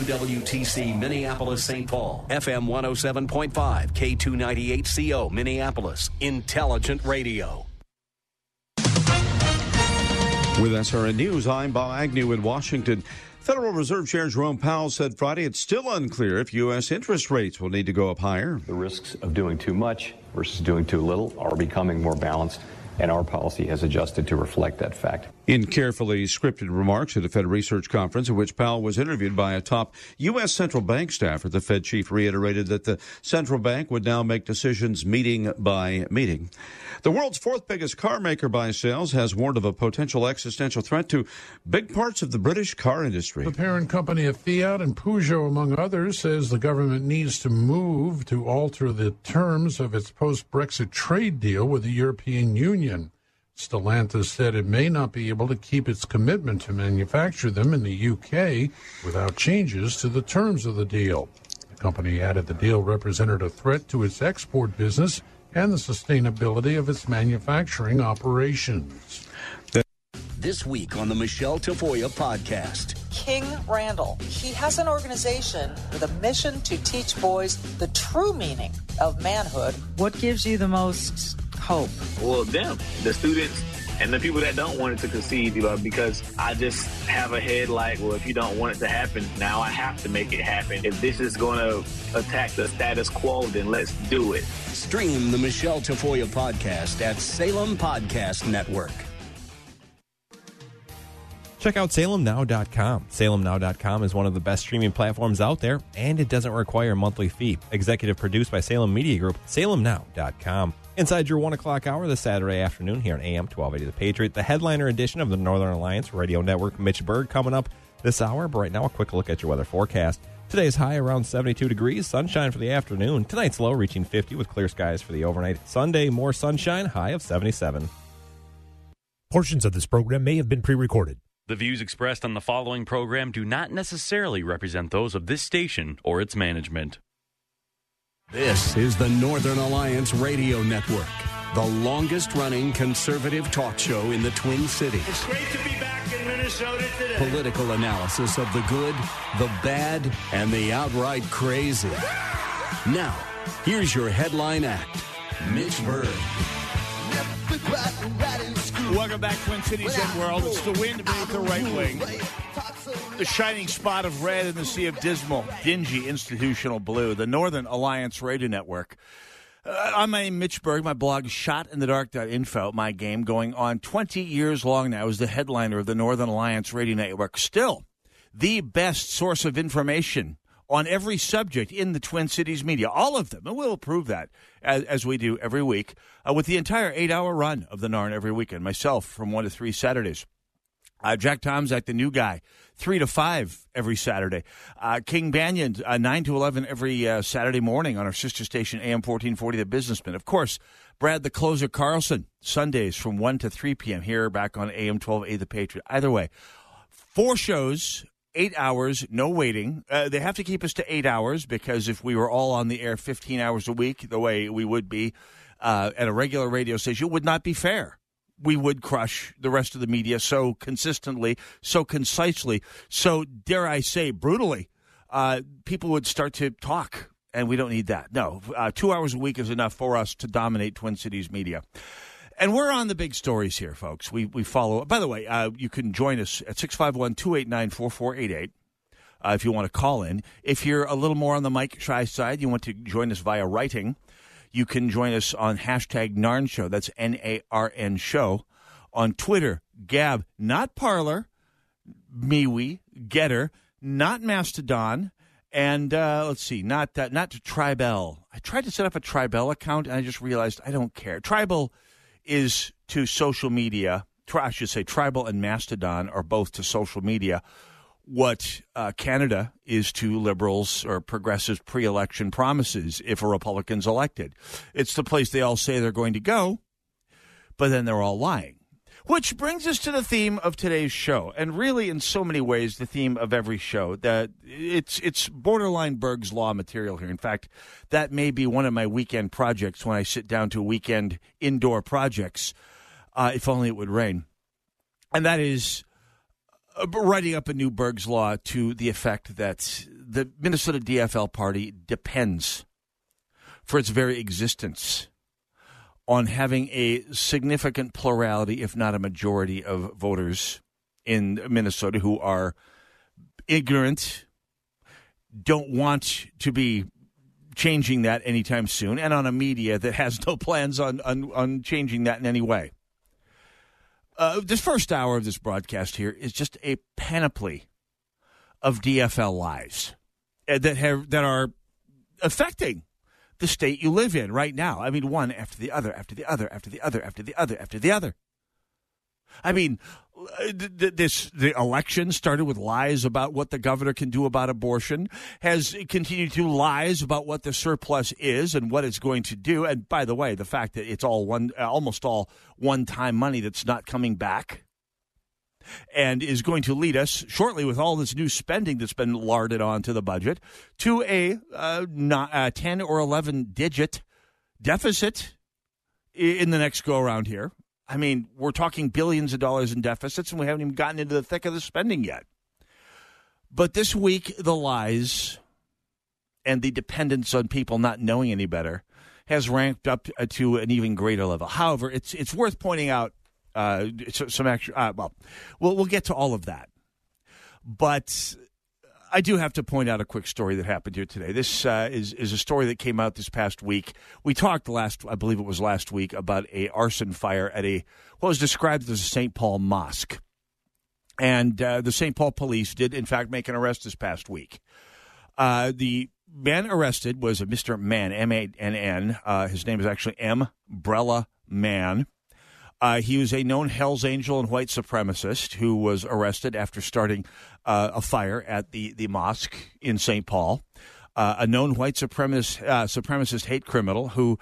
WTC Minneapolis St. Paul, FM 107.5, K298CO Minneapolis, Intelligent Radio. With SRN News, I'm Bob Agnew in Washington. Federal Reserve Chair Jerome Powell said Friday it's still unclear if U.S. interest rates will need to go up higher. The risks of doing too much versus doing too little are becoming more balanced and our policy has adjusted to reflect that fact. In carefully scripted remarks at a Fed research conference in which Powell was interviewed by a top U.S. central bank staffer, the Fed chief reiterated that the central bank would now make decisions meeting by meeting. The world's fourth biggest car maker by sales has warned of a potential existential threat to big parts of the British car industry. The parent company of Fiat and Peugeot, among others, says the government needs to move to alter the terms of its post Brexit trade deal with the European Union. Stellantis said it may not be able to keep its commitment to manufacture them in the UK without changes to the terms of the deal. The company added the deal represented a threat to its export business and the sustainability of its manufacturing operations. This week on the Michelle Tafoya podcast. King Randall. He has an organization with a mission to teach boys the true meaning of manhood. What gives you the most hope? Well, them, the students and the people that don't want it to concede, you know, because I just have a head like, well, if you don't want it to happen, now I have to make it happen. If this is going to attack the status quo, then let's do it. Stream the Michelle Tafoya podcast at Salem Podcast Network. Check out salemnow.com. Salemnow.com is one of the best streaming platforms out there, and it doesn't require a monthly fee. Executive produced by Salem Media Group, salemnow.com. Inside your 1 o'clock hour this Saturday afternoon here on AM 1280 The Patriot, the headliner edition of the Northern Alliance Radio Network. Mitch Berg coming up this hour, but right now a quick look at your weather forecast. Today's high around 72 degrees, sunshine for the afternoon. Tonight's low reaching 50 with clear skies for the overnight. Sunday, more sunshine, high of 77. Portions of this program may have been pre recorded. The views expressed on the following program do not necessarily represent those of this station or its management. This is the Northern Alliance Radio Network, the longest running conservative talk show in the Twin Cities. It's great to be back in Minnesota today. Political analysis of the good, the bad, and the outright crazy. Now, here's your headline act Mitch Berg. Welcome back, Twin Cities and World. It's the wind beneath the right wing. The shining spot of red in the sea of dismal, dingy institutional blue. The Northern Alliance Radio Network. Uh, I'm Mitch Berg. My blog, shotinthedark.info. My game going on 20 years long now is the headliner of the Northern Alliance Radio Network. Still, the best source of information on every subject in the Twin Cities media, all of them, and we'll prove that as, as we do every week uh, with the entire eight-hour run of the Narn every weekend. Myself from one to three Saturdays. Uh, Jack Tomczak, the new guy, three to five every Saturday. Uh, King Banaian, uh, nine to eleven every uh, Saturday morning on our sister station AM fourteen forty, The Businessman. Of course, Brad the Closer Carlson, Sundays from one to three p.m. here back on AM twelve A, The Patriot. Either way, four shows eight hours, no waiting. Uh, they have to keep us to eight hours because if we were all on the air 15 hours a week, the way we would be uh, at a regular radio station, would not be fair. We would crush the rest of the media so consistently, so concisely, so, dare I say, brutally. Uh, people would start to talk, and we don't need that. No, uh, two hours a week is enough for us to dominate Twin Cities media. And we're on the big stories here, folks. We, we follow. By the way, uh, you can join us at 651 289 4488 uh, if you want to call in. If you're a little more on the Mike Shy side, you want to join us via writing, you can join us on hashtag NARN Show. That's N A R N Show. On Twitter, Gab, not Parler, MeWe, Gettr, not Mastodon, and uh, let's see, not uh, not Tribel. I tried to set up a Tribel account, and I just realized I don't care. Tribel is to social media. I should say Tribel and Mastodon are both to social media what uh, Canada is to liberals or progressives pre election promises if a Republican's elected. It's the place they all say they're going to go, but then they're all lying. Which brings us to the theme of today's show, and really, in so many ways, the theme of every show. That it's it's borderline Berg's law material here. In fact, that may be one of my weekend projects when I sit down to weekend indoor projects. Uh, if only it would rain, and that is Uh, writing up a new Berg's law to the effect that the Minnesota DFL party depends for its very existence on having a significant plurality, if not a majority, of voters in Minnesota who are ignorant, don't want to be changing that anytime soon, and on a media that has no plans on, on, on changing that in any way. Uh, this first hour of this broadcast here is just a panoply of DFL lies uh, that have that are affecting the state you live in right now. I mean, one after the other, after the other, after the other, after the other, after the other. I mean, Uh, this the election started with lies about what the governor can do about abortion, has continued to lies about what the surplus is and what it's going to do. And by the way, the fact that it's all one, uh, almost all one-time money that's not coming back and is going to lead us shortly with all this new spending that's been larded onto the budget to a, uh, not, a uh, 10 or 11 digit deficit in the next go around here. I mean, we're talking billions of dollars in deficits, and we haven't even gotten into the thick of the spending yet. But this week, the lies and the dependence on people not knowing any better has ramped up to an even greater level. However, it's it's worth pointing out uh, some extra. Uh, well, well, we'll get to all of that, but I do have to point out a quick story that happened here today. This uh, is is a story that came out this past week. We talked last, I believe it was last week, about a arson fire at a what was described as a St. Paul mosque, and uh, the St. Paul police did in fact make an arrest this past week. Uh, the man arrested was a Mr. Mann, M A N N. Uh, his name is actually M. Brella Mann. Uh, he was a known Hell's Angel and white supremacist who was arrested after starting uh, a fire at the, the mosque in St. Paul. Uh, a known white supremacist, uh, supremacist hate criminal who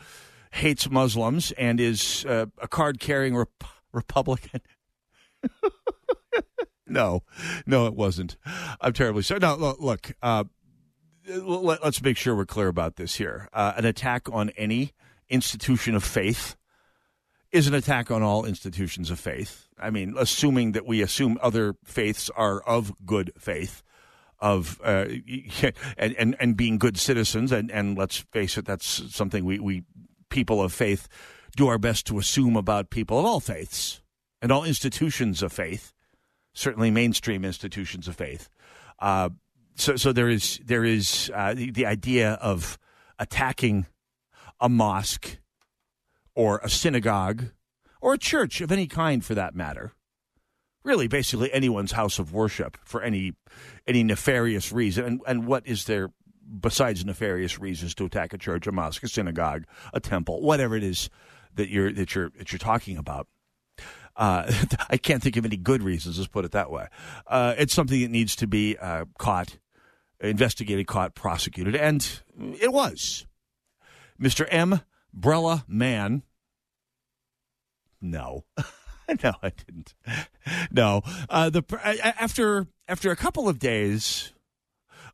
hates Muslims and is uh, a card carrying rep- Republican. no, no, it wasn't. I'm terribly sorry. No, look, uh, let, us make sure we're clear about this here. an attack on any institution of faith is an attack on all institutions of faith. I mean, assuming that we assume other faiths are of good faith, of uh, and, and and being good citizens, and, and let's face it, that's something we, we people of faith do our best to assume about people of all faiths and all institutions of faith, certainly mainstream institutions of faith. Uh, so, so there is there is uh, the, the idea of attacking a mosque or a synagogue or a church of any kind for that matter. Really, basically anyone's house of worship for any any nefarious reason. And, and what is there besides nefarious reasons to attack a church, a mosque, a synagogue, a temple, whatever it is that you're that you're that you're talking about? Uh, I can't think of any good reasons. Let's put it that way. Uh, it's something that needs to be uh, caught, investigated, caught, prosecuted, and it was. Mr. M. Brella Man. No. no, I didn't. No. Uh, the after after a couple of days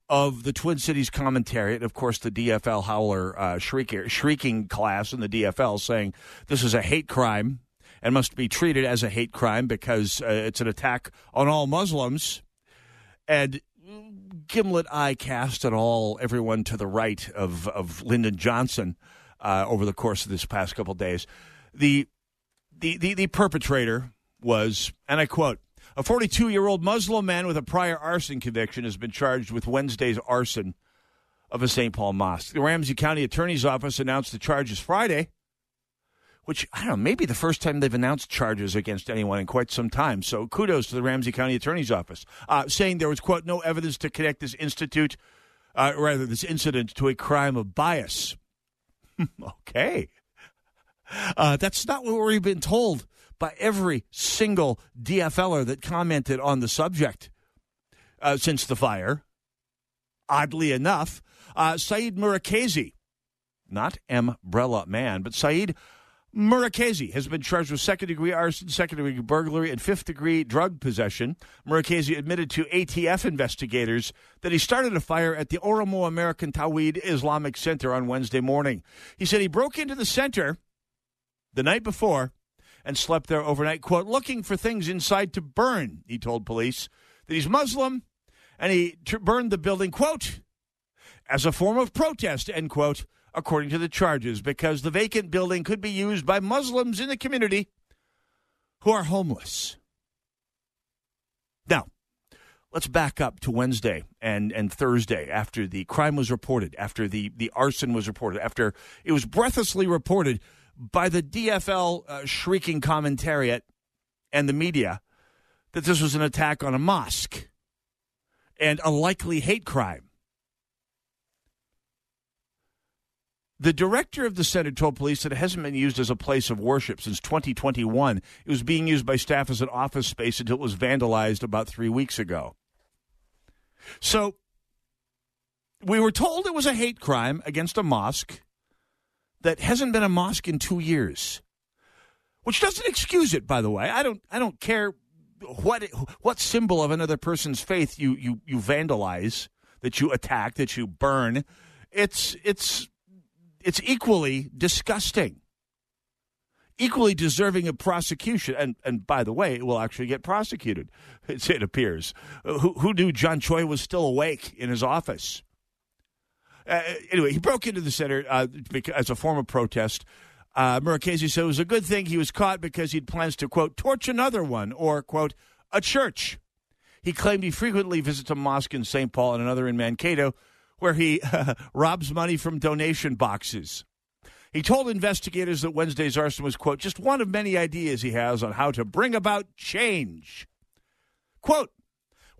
of the Twin Cities commentary, and of course the DFL howler uh, shrieking, shrieking class in the DFL saying this is a hate crime and must be treated as a hate crime because uh, it's an attack on all Muslims. And gimlet eye cast at all everyone to the right of, of Lyndon Johnson uh, over the course of this past couple days. The, the, the, the perpetrator was, and I quote, a 42 year old Muslim man with a prior arson conviction has been charged with Wednesday's arson of a St. Paul mosque. The Ramsey County Attorney's Office announced the charges Friday, which I don't know, maybe the first time they've announced charges against anyone in quite some time. So kudos to the Ramsey County Attorney's Office, uh, saying there was, quote, no evidence to connect this institute, uh, rather, this incident to a crime of bias. okay. Uh, that's not what we've been told by every single DFLer that commented on the subject. uh, since the fire. Oddly enough, uh, Saeed Murakezi, not Umbrella Man, but Saeed Murakezi has been charged with second degree arson, second degree burglary, and fifth degree drug possession. Murakezi admitted to ATF investigators that he started a fire at the Oromo American Tawhid Islamic Center on Wednesday morning. He said he broke into the center the night before and slept there overnight, quote, looking for things inside to burn, he told police that he's Muslim and he t- burned the building, quote, as a form of protest, end quote, according to the charges, because the vacant building could be used by Muslims in the community who are homeless. Now, let's back up to Wednesday and, and Thursday after the crime was reported, after the, the arson was reported, after it was breathlessly reported by the DFL uh, shrieking commentariat and the media that this was an attack on a mosque and a likely hate crime. The director of the center told police that it hasn't been used as a place of worship since 2021. It was being used by staff as an office space until it was vandalized about three weeks ago. So we were told it was a hate crime against a mosque that hasn't been a mosque in two years, which doesn't excuse it. By the way, I don't. I don't care what what symbol of another person's faith you you you vandalize, that you attack, that you burn. It's it's it's equally disgusting, equally deserving of prosecution. And and by the way, it will actually get prosecuted. It appears. Who, who knew John Choi was still awake in his office? Uh, anyway, he broke into the center uh, as a form of protest. Uh, said it was a good thing he was caught because he had plans to, quote, torch another one or, quote, a church. He claimed he frequently visits a mosque in St. Paul and another in Mankato where he robs money from donation boxes. He told investigators that Wednesday's arson was, quote, just one of many ideas he has on how to bring about change. Quote,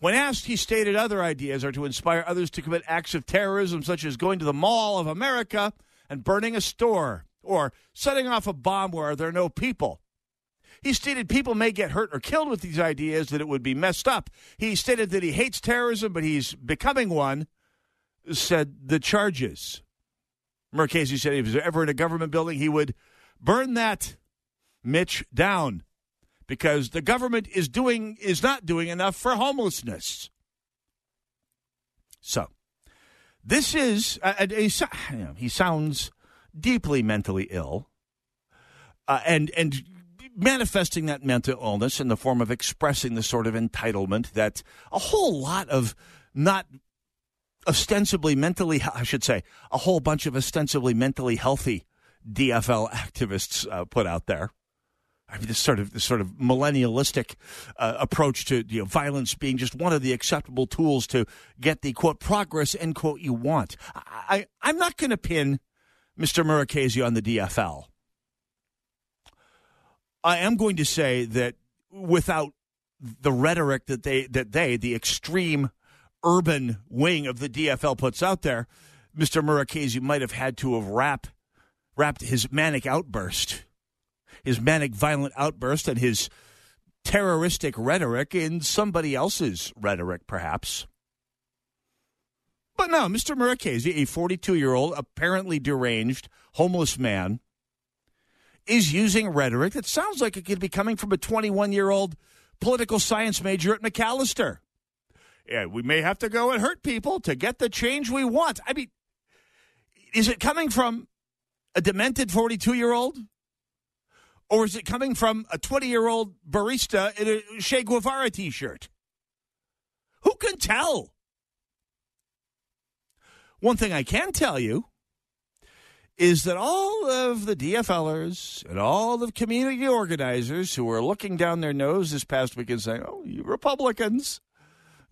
when asked, he stated other ideas are to inspire others to commit acts of terrorism, such as going to the Mall of America and burning a store, or setting off a bomb where there are no people. He stated people may get hurt or killed with these ideas, that it would be messed up. He stated that he hates terrorism, but he's becoming one, said the charges. Murakezi said if he was ever in a government building, he would burn that Mitch down because the government is doing is not doing enough for homelessness. So, this is uh, a, he sounds deeply mentally ill, uh, and and manifesting that mental illness in the form of expressing the sort of entitlement that a whole lot of not ostensibly mentally I should say a whole bunch of ostensibly mentally healthy DFL activists uh, put out there. I mean, this sort of this sort of millennialistic uh, approach to you know, violence being just one of the acceptable tools to get the quote progress end quote you want. I, I am not going to pin Mr. Murakezi on the DFL. I am going to say that without the rhetoric that they that they the extreme urban wing of the DFL puts out there, Mr. Murakezi might have had to have wrapped wrapped his manic outburst his manic violent outburst and his terroristic rhetoric in somebody else's rhetoric, perhaps. But no, Mr. Murakezi, a 42 year old, apparently deranged, homeless man, is using rhetoric that sounds like it could be coming from a 21 year old political science major at Macalester. Yeah, we may have to go and hurt people to get the change we want. I mean, is it coming from a demented 42 year old or is it coming from a 20 year old barista in a Che Guevara t shirt? Who can tell? One thing I can tell you is that all of the DFLers and all the community organizers who were looking down their nose this past week and saying, "Oh, you Republicans,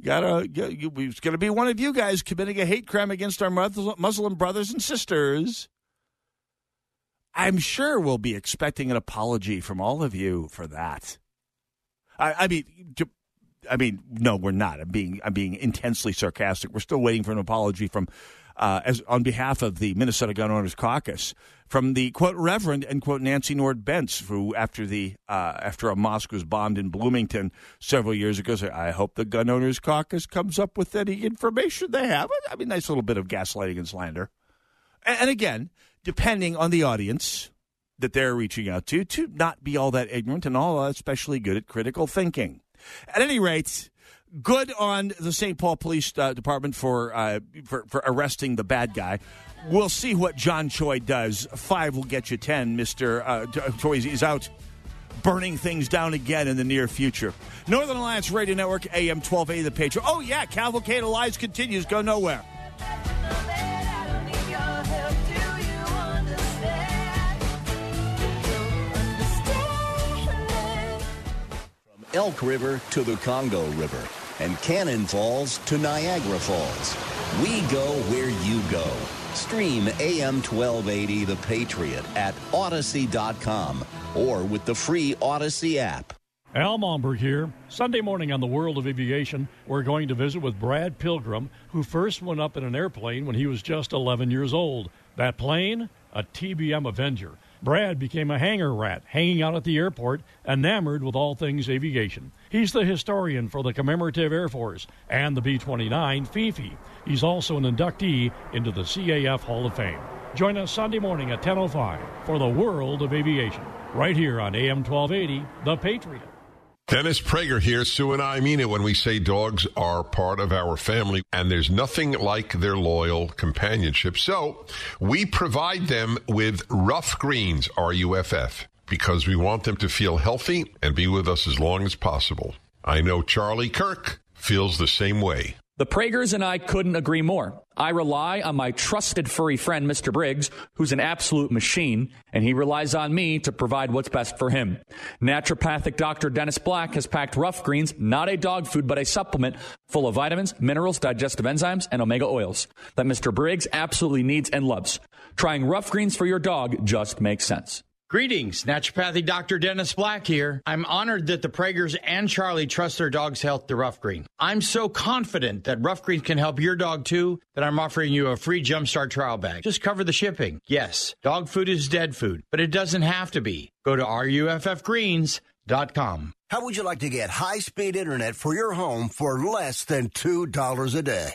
gotta, it's going to be one of you guys committing a hate crime against our Muslim brothers and sisters." I'm sure we'll be expecting an apology from all of you for that. I, I mean, I mean, no, we're not. I'm being I'm being intensely sarcastic. We're still waiting for an apology from, uh, as on behalf of the Minnesota Gun Owners Caucus, from the quote Reverend and quote Nancy Nord Bence, who after the uh, after a mosque was bombed in Bloomington several years ago, said, "I hope the Gun Owners Caucus comes up with any information they have." I mean, nice little bit of gaslighting and slander. And, and again, depending on the audience that they're reaching out to, to not be all that ignorant and all especially good at critical thinking. At any rate, good on the St. Paul Police uh, Department for, uh, for for arresting the bad guy. We'll see what John Choi does. Five will get you ten. Mister uh, Choi is out burning things down again in the near future. Northern Alliance Radio Network, AM 12A, The Patriot. Oh, yeah, Cavalcade of Lies continues. Go nowhere. Elk River to the Congo River and Cannon Falls to Niagara Falls. We go where you go. Stream AM 1280 The Patriot at Audacy.com or with the free Audacy app. Al Malmberg here. Sunday morning on the World of Aviation, we're going to visit with Brad Pilgrim, who first went up in an airplane when he was just 11 years old. That plane? A TBM Avenger. Brad became a hangar rat, hanging out at the airport, enamored with all things aviation. He's the historian for the Commemorative Air Force and the B 29 Fifi. He's also an inductee into the CAF Hall of Fame. Join us Sunday morning at 10.05 for the World of Aviation, right here on AM 1280, The Patriot. Dennis Prager here. Sue and I mean it when we say dogs are part of our family, and there's nothing like their loyal companionship. So we provide them with Ruff Greens, R U F F, because we want them to feel healthy and be with us as long as possible. I know Charlie Kirk feels the same way. The Pragers and I couldn't agree more. I rely on my trusted furry friend, Mr. Briggs, who's an absolute machine, and he relies on me to provide what's best for him. Naturopathic Dr. Dennis Black has packed Ruff Greens, not a dog food, but a supplement full of vitamins, minerals, digestive enzymes, and omega oils that Mr. Briggs absolutely needs and loves. Trying Ruff Greens for your dog just makes sense. Greetings, naturopathy Dr. Dennis Black here. I'm honored that the Pragers and Charlie trust their dog's health to Ruff Green. I'm so confident that Ruff Green can help your dog too that I'm offering you a free Jumpstart trial bag. Just cover the shipping. Yes, dog food is dead food, but it doesn't have to be. Go to ruffgreens.com. How would you like to get high speed internet for your home for less than $2 a day?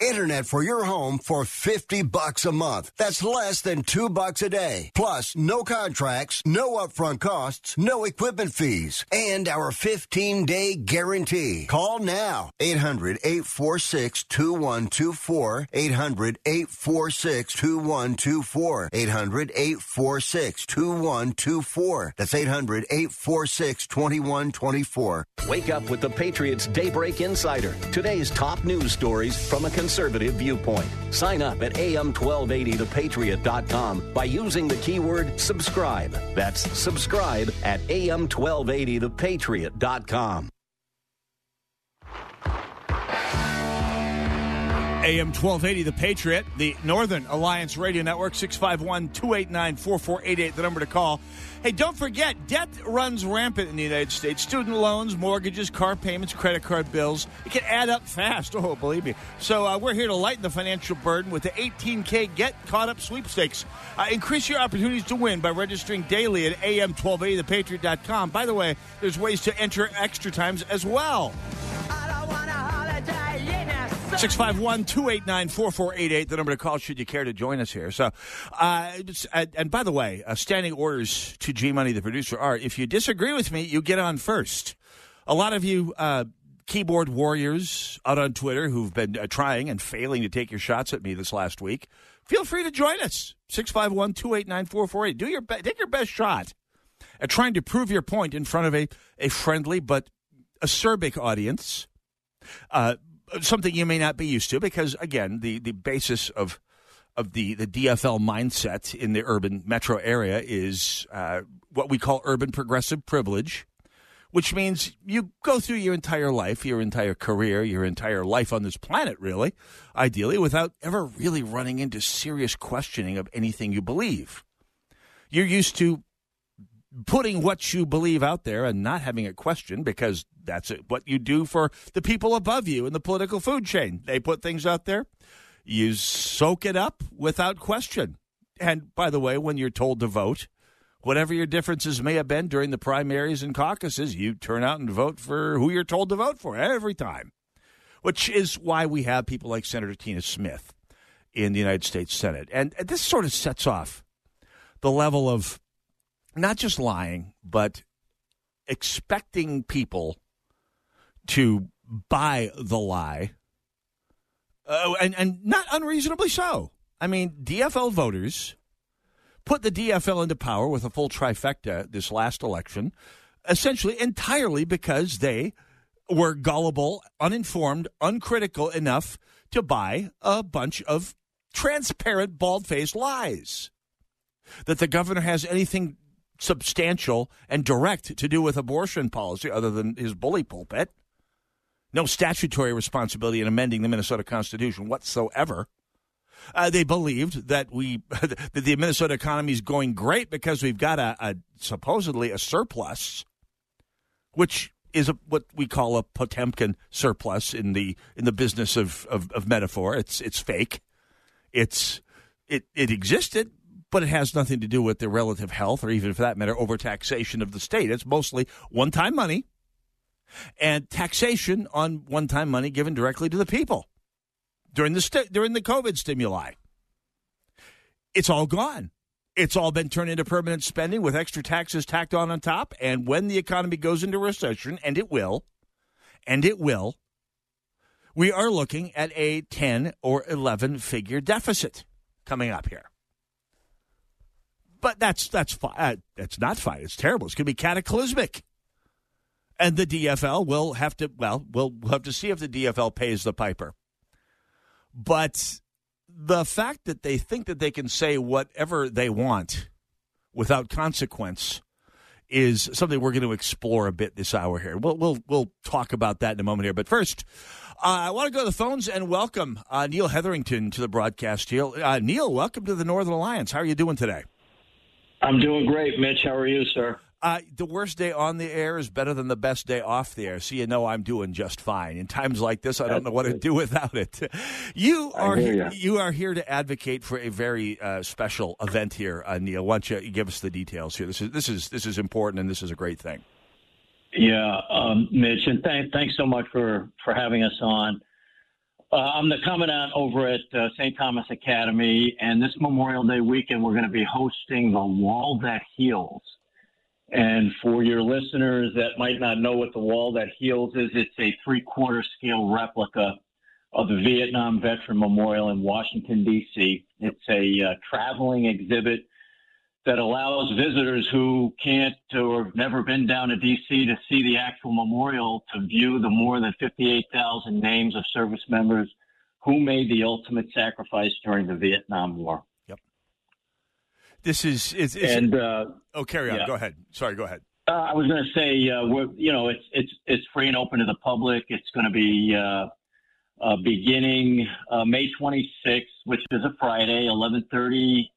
Internet for your home for 50 bucks a month. That's less than 2 bucks a day. Plus, no contracts, no upfront costs, no equipment fees, and our 15-day guarantee. Call now. 800-846-2124. 800-846-2124. 800-846-2124. That's 800-846-2124. Wake up with the Patriots Daybreak Insider. Today's top news stories from a conservative viewpoint. Sign up at am1280thepatriot.com by using the keyword subscribe. That's subscribe at am1280thepatriot.com. AM 1280, The Patriot, the Northern Alliance Radio Network, 651 289 4488, the number to call. Hey, don't forget, debt runs rampant in the United States. Student loans, mortgages, car payments, credit card bills. It can add up fast. Oh, believe me. So uh, we're here to lighten the financial burden with the 18K Get Caught Up sweepstakes. Uh, increase your opportunities to win by registering daily at am1280thepatriot.com. By the way, there's ways to enter extra times as well. 651 289 4488, the number to call should you care to join us here. So, uh, and by the way, uh, standing orders to G Money, the producer, are if you disagree with me, you get on first. A lot of you uh, keyboard warriors out on Twitter who've been uh, trying and failing to take your shots at me this last week, feel free to join us. 651 289 4488. Do your Take your best shot at trying to prove your point in front of a, a friendly but acerbic audience Uh, something you may not be used to because, again, the, the basis of of the, the DFL mindset in the urban metro area is uh, what we call urban progressive privilege, which means you go through your entire life, your entire career, your entire life on this planet, really, ideally, without ever really running into serious questioning of anything you believe. You're used to putting what you believe out there and not having it questioned because that's what you do for the people above you in the political food chain. They put things out there, you soak it up without question. And by the way, when you're told to vote, whatever your differences may have been during the primaries and caucuses, you turn out and vote for who you're told to vote for every time, which is why we have people like Senator Tina Smith in the United States Senate. And this sort of sets off the level of not just lying, but expecting people to buy the lie, uh, and, and not unreasonably so. I mean, DFL voters put the DFL into power with a full trifecta this last election, essentially entirely because they were gullible, uninformed, uncritical enough to buy a bunch of transparent, bald faced lies. That the governor has anything substantial and direct to do with abortion policy other than his bully pulpit. No statutory responsibility in amending the Minnesota Constitution whatsoever. Uh, they believed that we that the Minnesota economy is going great because we've got a, a supposedly a surplus, which is a, what we call a Potemkin surplus in the in the business of, of, of metaphor. It's it's fake. It's it it existed, but it has nothing to do with the relative health or even for that matter overtaxation of the state. It's mostly one time money and taxation on one time money given directly to the people during the st- during the COVID stimuli. It's all gone. It's all been turned into permanent spending with extra taxes tacked on on top. And when the economy goes into recession, and it will, and it will, we are looking at a 10 or 11 figure deficit coming up here. But that's that's fine. Uh, that's not fine. It's terrible. It's going to be cataclysmic. And the DFL will have to well, we'll have to see if the DFL pays the piper. But the fact that they think that they can say whatever they want without consequence is something we're going to explore a bit this hour here. We'll we'll we'll talk about that in a moment here. But first, uh, I want to go to the phones and welcome uh, Neil Hetherington to the broadcast. Neil, uh, Neil, welcome to the Northern Alliance. How are you doing today? I'm doing great, Mitch. How are you, sir? Uh, the worst day on the air is better than the best day off the air, so you know I'm doing just fine. In times like this, I don't know what to do without it. You are you. you. are here to advocate for a very uh, special event here, uh, Neil. Why don't you give us the details here? This is this is this is important, and this is a great thing. Yeah, um, Mitch, and th- thanks so much for for having us on. Uh, I'm the commandant over at uh, St. Thomas Academy, and this Memorial Day weekend, we're going to be hosting the Wall That Heals. And for your listeners that might not know what the Wall That Heals is, it's a three quarter scale replica of the Vietnam Veteran Memorial in Washington, D.C. It's a uh, traveling exhibit that allows visitors who can't or have never been down to D.C. to see the actual memorial to view the more than 58,000 names of service members who made the ultimate sacrifice during the Vietnam War. Yep. This is, and uh, oh, carry on. yeah. Go ahead. Sorry. Go ahead. Uh, I was going to say, uh, we're, you know, it's it's it's free and open to the public. It's going to be uh, uh, beginning uh, May 26th, which is a Friday, 11:30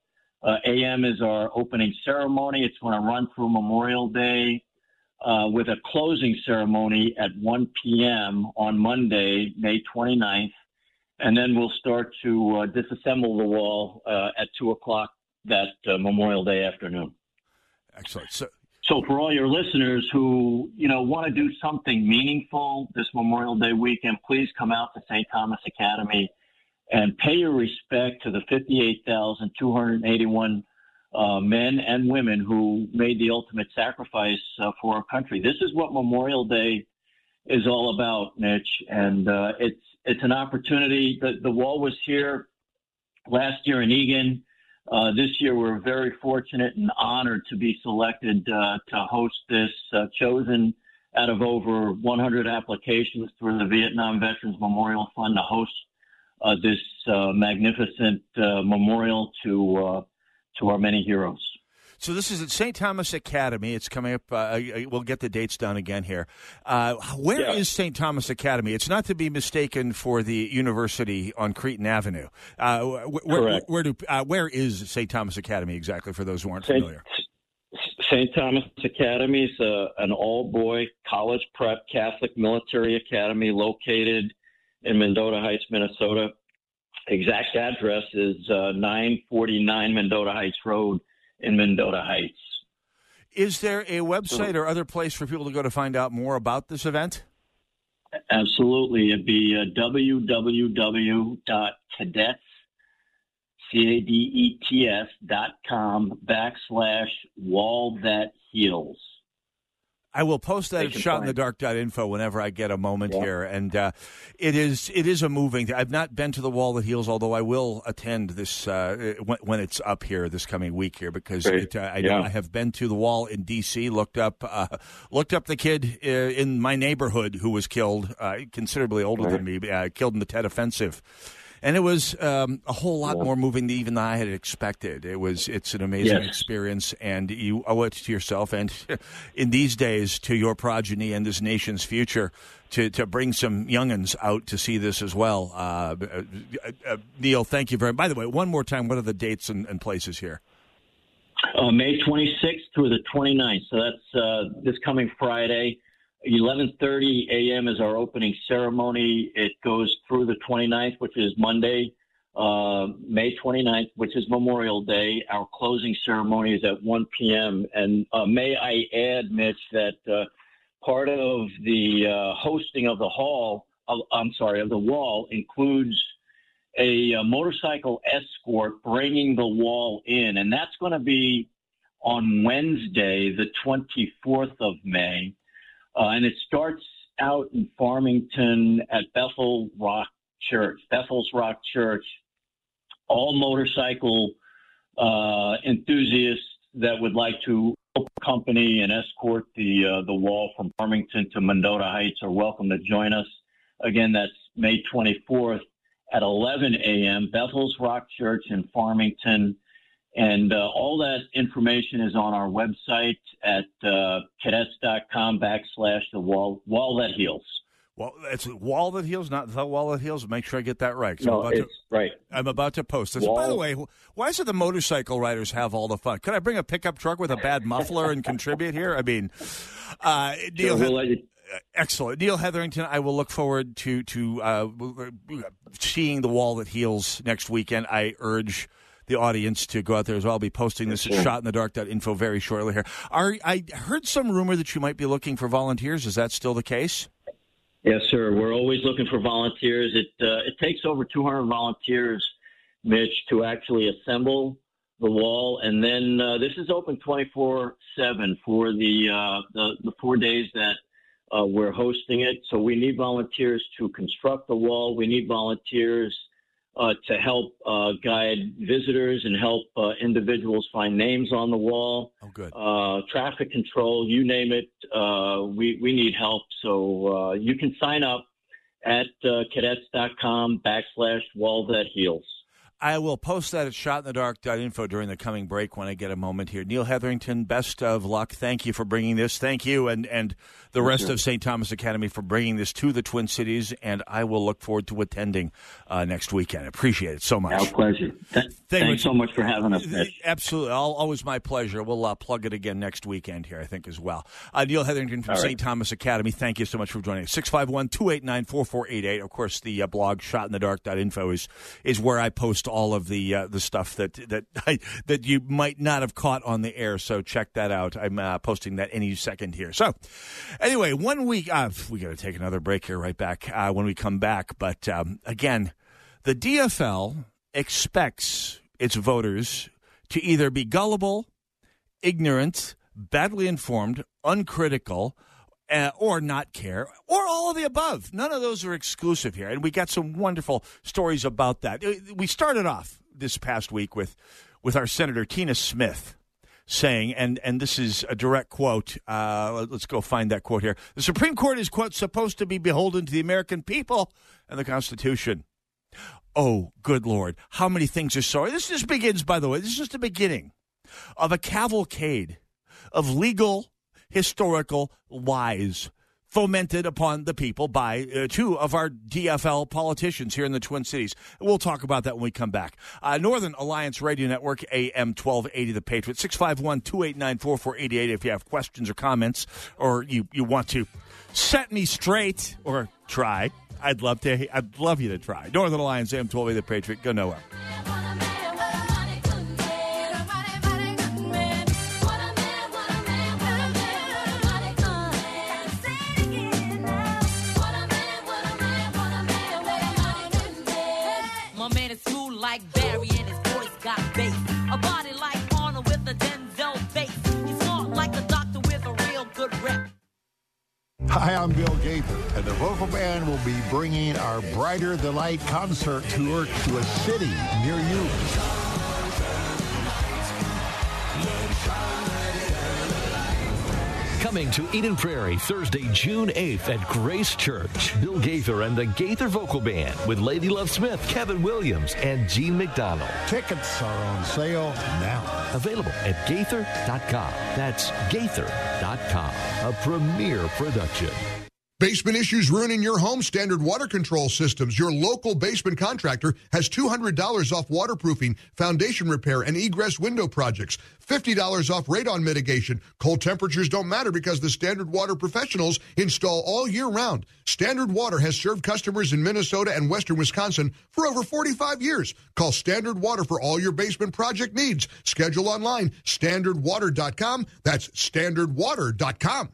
uh, a.m. is our opening ceremony. It's going to run through Memorial Day uh, with a closing ceremony at 1 p.m. on Monday, May 29th. And then we'll start to uh, disassemble the wall uh, at 2 o'clock that uh, Memorial Day afternoon. Excellent. So, so for all your listeners who, you know, want to do something meaningful this Memorial Day weekend, please come out to St. Thomas Academy and pay your respect to the 58,281 uh, men and women who made the ultimate sacrifice uh, for our country. This is what Memorial Day is all about, Mitch, and uh, it's it's an opportunity. The, the wall was here last year in Eagan. Uh, this year, we're very fortunate and honored to be selected uh, to host this, uh, chosen out of over 100 applications through the Vietnam Veterans Memorial Fund to host this uh, magnificent uh, memorial to uh, to our many heroes. So this is at St. Thomas Academy. It's coming up. Uh, we'll get the dates down again here. Uh, where yeah. is St. Thomas Academy? It's not to be mistaken for the university on Cretin Avenue. Uh, wh- Correct. Where, where do uh, where is St. Thomas Academy exactly? For those who aren't St. familiar. St. Thomas Academy is uh, an all-boy college prep Catholic military academy located in Mendota Heights, Minnesota. Exact address is uh, 949 Mendota Heights Road in Mendota Heights. Is there a website or other place for people to go to find out more about this event? Absolutely. It'd be uh, www.cadets, C-A-D-E-T-S dot com backslash wall that heals. I will post that at shotinthedark.info whenever I get a moment yeah. here. And uh, it is it is a moving thing. I've not been to the Wall that Heals, although I will attend this uh, when, when, it's up here this coming week here because it, uh, I, yeah. I, have been to the Wall in D.C. Looked up uh, looked up the kid uh, in my neighborhood who was killed, uh, considerably older right. than me, killed in the Tet Offensive and it was um, a whole lot yeah. more moving than even I had expected. It was it's an amazing yes. experience, and you owe it to yourself and in these days to your progeny and this nation's future to to bring some youngins out to see this as well. Uh, uh, uh, Neil, thank you very. By the way, one more time, what are the dates and, and places here? Uh, May 26th through the 29th. So that's uh, this coming Friday. 11:30 a.m. is our opening ceremony. It goes through the 29th, which is Monday, uh, May 29th, which is Memorial Day. Our closing ceremony is at 1 p.m. And uh, may I add, Mitch, that uh, part of the uh, hosting of the hall, I'm sorry, of the wall includes a, a motorcycle escort bringing the wall in, and that's going to be on Wednesday, the 24th of May. Uh, and it starts out in Farmington at Bethel Rock Church, Bethel's Rock Church. All motorcycle uh, enthusiasts that would like to accompany and escort the uh, the wall from Farmington to Mendota Heights are welcome to join us. Again, that's May 24th at 11 a.m. Bethel's Rock Church in Farmington. And uh, all that information is on our website at uh, cadets.com backslash the wall, wall that heals. Well, it's wall that heals, not the wall that heals. Make sure I get that right. No, it's to, right. I'm about to post this. Wall. By the way, why is it the motorcycle riders have all the fun? Could I bring a pickup truck with a bad muffler and contribute here? I mean, uh, Neil, sure, we'll excellent, Neil Hetherington. I will look forward to to uh, seeing the wall that heals next weekend. I urge the audience to go out there as well. I'll be posting this at shotinthedark.info very shortly here. Are, I heard some rumor that you might be looking for volunteers. Is that still the case? Yes, sir. We're always looking for volunteers. It uh, it takes over 200 volunteers, Mitch, to actually assemble the wall, and then uh, this is open 24/7 for the uh, the, the four days that uh, we're hosting it. So we need volunteers to construct the wall. We need volunteers uh, to help uh, guide visitors and help uh, individuals find names on the wall. Oh, good. Uh, traffic control, you name it. Uh, we, we need help. So uh, you can sign up at cadets.com backslash wall that heals. I will post that at shotinthedark.info during the coming break when I get a moment here. Neil Hetherington, best of luck. Thank you for bringing this. Thank you and, and the rest of St. Thomas Academy for bringing this to the Twin Cities, and I will look forward to attending uh, next weekend. I appreciate it so much. Our pleasure. Th- Thank thanks so much for having us, Mitch. Absolutely. always my pleasure. We'll uh, plug it again next weekend here, I think, as well. Uh, Neil Hetherington from St. Thomas Academy, thank you so much for joining us. 651 289 4488. Of course, the uh, blog shotinthedark.info is, is where I post all of the uh, the stuff that that I, that you might not have caught on the air. So check that out. I'm uh, posting that any second here. So anyway, one week. Uh, we got to take another break here. Right back uh, when we come back. But um, again, the DFL expects its voters to either be gullible, ignorant, badly informed, uncritical uh, or not care, or all of the above. None of those are exclusive here. And we got some wonderful stories about that. Uh, we started off this past week with, with our Senator Tina Smith. saying, and, and this is a direct quote. Uh, let's go find that quote here. The Supreme Court is, quote, supposed to be beholden to the American people and the Constitution. Oh, good Lord. How many things are sorry? This just begins, by the way, this is just the beginning of a cavalcade of legal, historical lies fomented upon the people by uh, two of our DFL politicians here in the Twin Cities. We'll talk about that when we come back. Uh, Northern Alliance Radio Network, AM 1280, The Patriot, 651 289 4488 if you have questions or comments or you, you want to set me straight or try. I'd love to. I'd love you to try. Northern Alliance, AM 1280, The Patriot. Go nowhere. Like Barry and his voice got bass. A body like Arnold with a Denzel face. He's smart like a doctor with a real good rep. Hi, I'm Bill Gaither, and the Vocal Band will be bringing our Brighter the Light concert tour to a city near you. Coming to Eden Prairie Thursday, June 8th at Grace Church. Bill Gaither and the Gaither Vocal Band with Ladye Love Smith, Kevin Williams, and Gene McDonald. Tickets are on sale now. Available at gaither.com. That's gaither.com. A premier production. Basement issues ruining your home? Standard Water Control Systems, your local basement contractor, has $200 off waterproofing, foundation repair, and egress window projects. $50 off radon mitigation. Cold temperatures don't matter because the Standard Water professionals install all year round. Standard Water has served customers in Minnesota and western Wisconsin for over 45 years. Call Standard Water for all your basement project needs. Schedule online, standardwater.com. That's standardwater.com.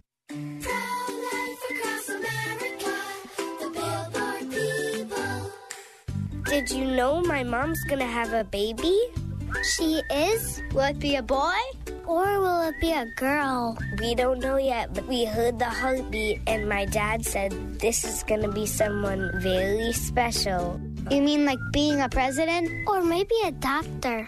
Did you know my mom's gonna have a baby? She is? Will it be a boy? Or will it be a girl? We don't know yet, but we heard the heartbeat, and my dad said this is gonna be someone very special. You mean like being a president? Or maybe a doctor?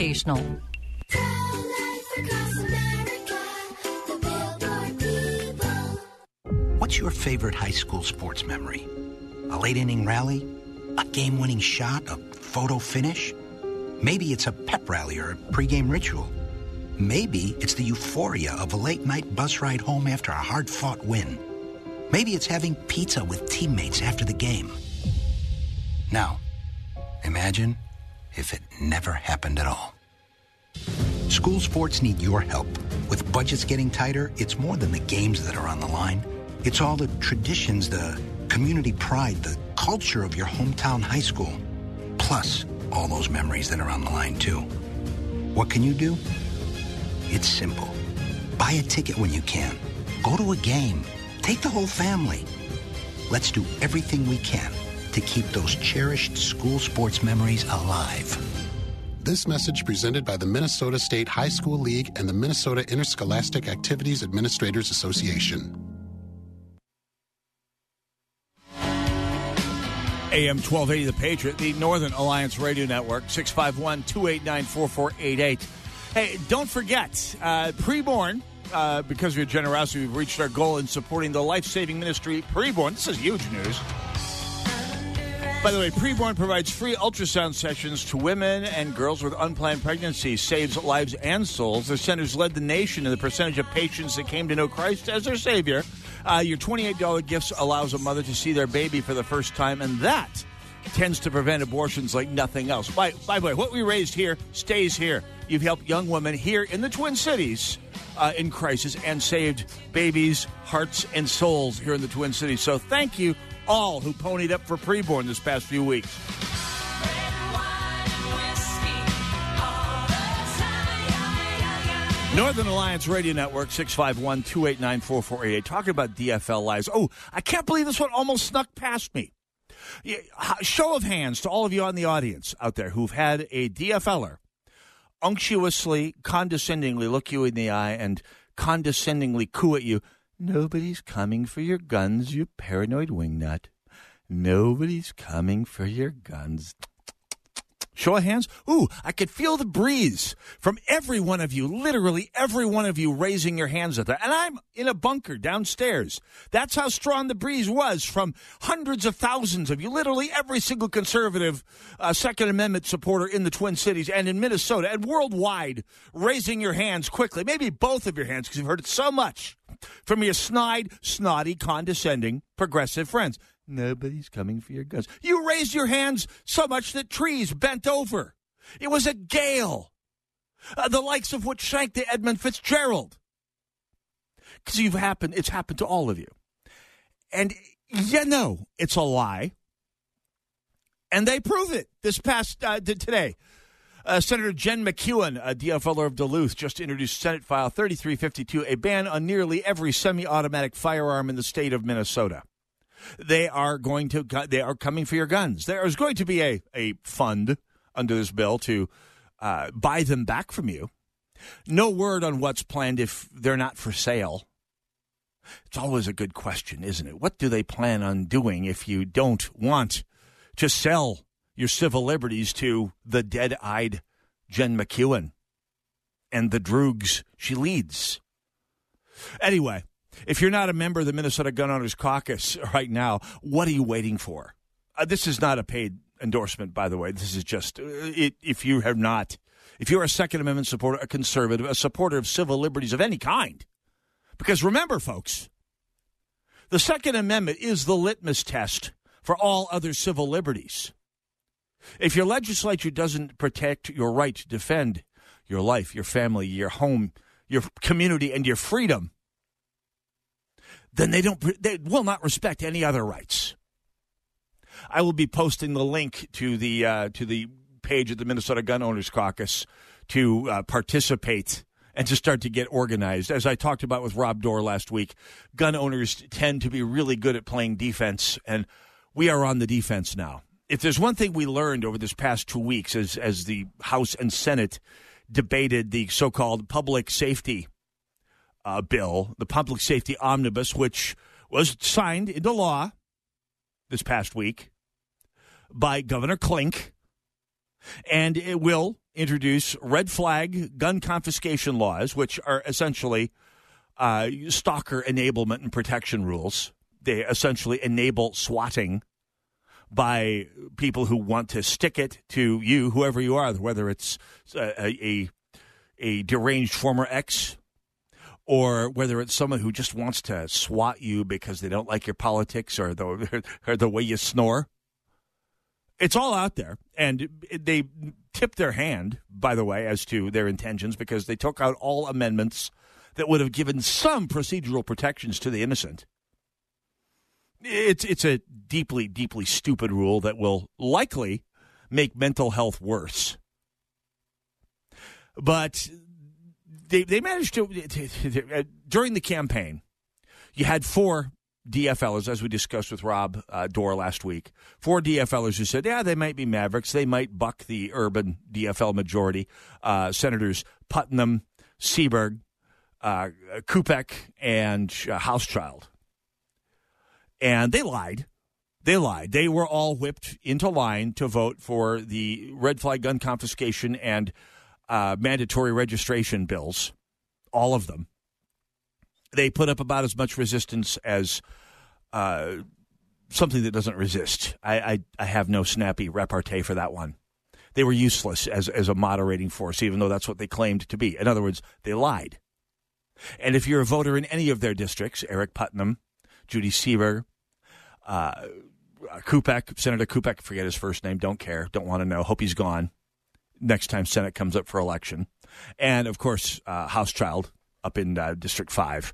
educational. What's your favorite high school sports memory? A late inning rally? A game winning shot? A photo finish? Maybe it's a pep rally or a pregame ritual. Maybe it's the euphoria of a late night bus ride home after a hard fought win. Maybe it's having pizza with teammates after the game. Now, imagine if it never happened at all. School sports need your help. With budgets getting tighter, it's more than the games that are on the line. It's all the traditions, the community pride, the culture of your hometown high school. Plus, all those memories that are on the line, too. What can you do? It's simple. Buy a ticket when you can. Go to a game. Take the whole family. Let's do everything we can to keep those cherished school sports memories alive. This message presented by the Minnesota State High School League and the Minnesota Interscholastic Activities Administrators Association. AM 1280 The Patriot, the Northern Alliance Radio Network, 651 289 4488. Hey, don't forget, uh, preborn, uh, because of your generosity, we've reached our goal in supporting the life saving ministry preborn. This is huge news. By the way, Preborn provides free ultrasound sessions to women and girls with unplanned pregnancies, saves lives and souls. Their centers led the nation in the percentage of patients that came to know Christ as their Savior. Uh, your $28 gifts allows a mother to see their baby for the first time, and that tends to prevent abortions like nothing else. By, by the way, what we raised here stays here. You've helped young women here in the Twin Cities uh, in crisis and saved babies' hearts and souls here in the Twin Cities. So thank you all who ponied up for preborn this past few weeks. Northern Alliance Radio Network, 651 289 4488. Talking about DFL lives. Oh, I can't believe this one almost snuck past me. Show of hands to all of you on the audience out there who've had a DFLer unctuously, condescendingly look you in the eye and condescendingly coo at you. Nobody's coming for your guns, you paranoid wingnut. Nobody's coming for your guns. Show of hands. Ooh, I could feel the breeze from every one of you, literally every one of you raising your hands at that. And I'm in a bunker downstairs. That's how strong the breeze was from hundreds of thousands of you, literally every single conservative uh, Second Amendment supporter in the Twin Cities and in Minnesota and worldwide raising your hands quickly. Maybe both of your hands because you've heard it so much from your snide, snotty, condescending progressive friends. Nobody's coming for your guns. You raised your hands so much that trees bent over. It was a gale, uh, the likes of which sank the Edmund Fitzgerald. Because you've happened, it's happened to all of you, and you know it's a lie, and they prove it this past uh, today. Uh, Senator Jen McEwen, a DFLer of Duluth, just introduced Senate File 3352, a ban on nearly every semi-automatic firearm in the state of Minnesota they are going to they are coming for your guns. There is going to be a, a fund under this bill to uh, buy them back from you. No word on what's planned if they're not for sale. It's always a good question, isn't it? What do they plan on doing if you don't want to sell your civil liberties to the dead-eyed Jen McEwen and the droogs she leads? Anyway, if you're not a member of the Minnesota Gun Owners Caucus right now, what are you waiting for? Uh, this is not a paid endorsement, by the way. This is just uh, it, if you have not, if you're a Second Amendment supporter, a conservative, a supporter of civil liberties of any kind. Because remember, folks, the Second Amendment is the litmus test for all other civil liberties. If your legislature doesn't protect your right to defend your life, your family, your home, your community, and your freedom, then they don't they will not respect any other rights. I will be posting the link to the uh, to the page of the Minnesota Gun Owners Caucus to uh, participate and to start to get organized. As I talked about with Rob Doar last week, gun owners tend to be really good at playing defense, and we are on the defense now. If there's one thing we learned over this past two weeks, as as the House and Senate debated the so-called public safety uh, bill, the Public Safety Omnibus, which was signed into law this past week by Governor Klink, and it will introduce red flag gun confiscation laws, which are essentially uh, stalker enablement and protection rules. They essentially enable swatting by people who want to stick it to you, whoever you are, whether it's a, a, a deranged former ex or whether it's someone who just wants to swat you because they don't like your politics or the or the way you snore. It's all out there, and they tipped their hand, by the way, as to their intentions because they took out all amendments that would have given some procedural protections to the innocent. It's it's a deeply deeply stupid rule that will likely make mental health worse. But they they managed to uh, during the campaign. You had four DFLers, as we discussed with Rob uh, Doar last week. Four DFLers who said, "Yeah, they might be Mavericks. They might buck the urban DFL majority." Uh, Senators Putnam, Seeberger, uh, Kupec, and uh, Hauschild, and they lied. They lied. They were all whipped into line to vote for the red flag gun confiscation and uh, mandatory registration bills, all of them. They put up about as much resistance as uh, something that doesn't resist. I, I, I have no snappy repartee for that one. They were useless as, as a moderating force, even though that's what they claimed to be. In other words, they lied. And if you're a voter in any of their districts, Aric Putnam, Judy Seaver, uh, Kupec, Senator Kupec, forget his first name, don't care, don't want to know, hope he's gone next time Senate comes up for election. And of course, uh, Hauschild up in uh, District 5.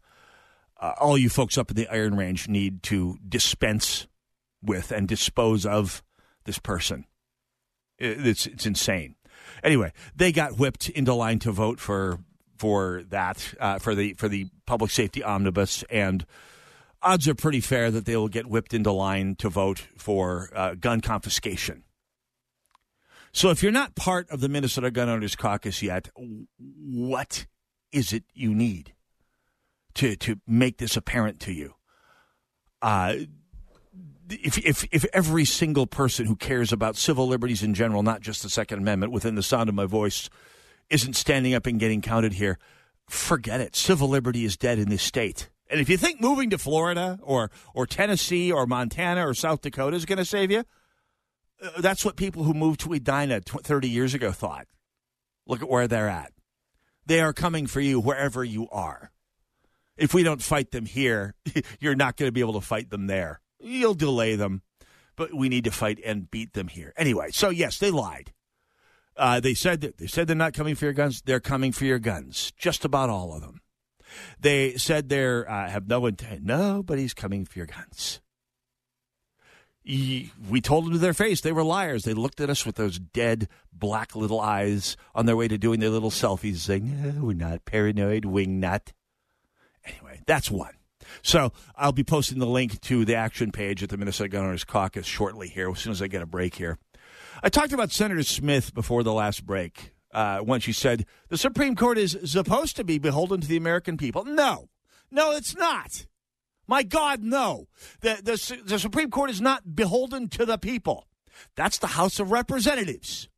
Uh, all you folks up in the Iron Range need to dispense with and dispose of this person. It's, it's insane. Anyway, they got whipped into line to vote for for that uh, for the for the public safety omnibus, and odds are pretty fair that they will get whipped into line to vote for uh, gun confiscation. So if you're not part of the Minnesota Gun Owners Caucus yet, what is it you need to to make this apparent to you? Uh, if, if, if every single person who cares about civil liberties in general, not just the Second Amendment, within the sound of my voice, isn't standing up and getting counted here, forget it. Civil liberty is dead in this state. And if you think moving to Florida or, or Tennessee or Montana or South Dakota is going to save you, that's what people who moved to Edina 30 years ago thought. Look at where they're at. They are coming for you wherever you are. If we don't fight them here, you're not going to be able to fight them there. You'll delay them, but we need to fight and beat them here. Anyway, so yes, they lied. Uh, they said that they said they're not coming for your guns. They're coming for your guns. Just about all of them. They said they're uh, have no intent. Nobody's coming for your guns. We told them to their face they were liars. They looked at us with those dead black little eyes on their way to doing their little selfies, saying, no, "We're not paranoid, wing nut." Anyway, that's one. So I'll be posting the link to the action page at the Minnesota Owners Caucus shortly here, as soon as I get a break here. I talked about Senator Smith before the last break uh, when she said the Supreme Court is supposed to be beholden to the American people. No, no, it's not. My God, no. The, the, the Supreme Court is not beholden to the people. That's the House of Representatives.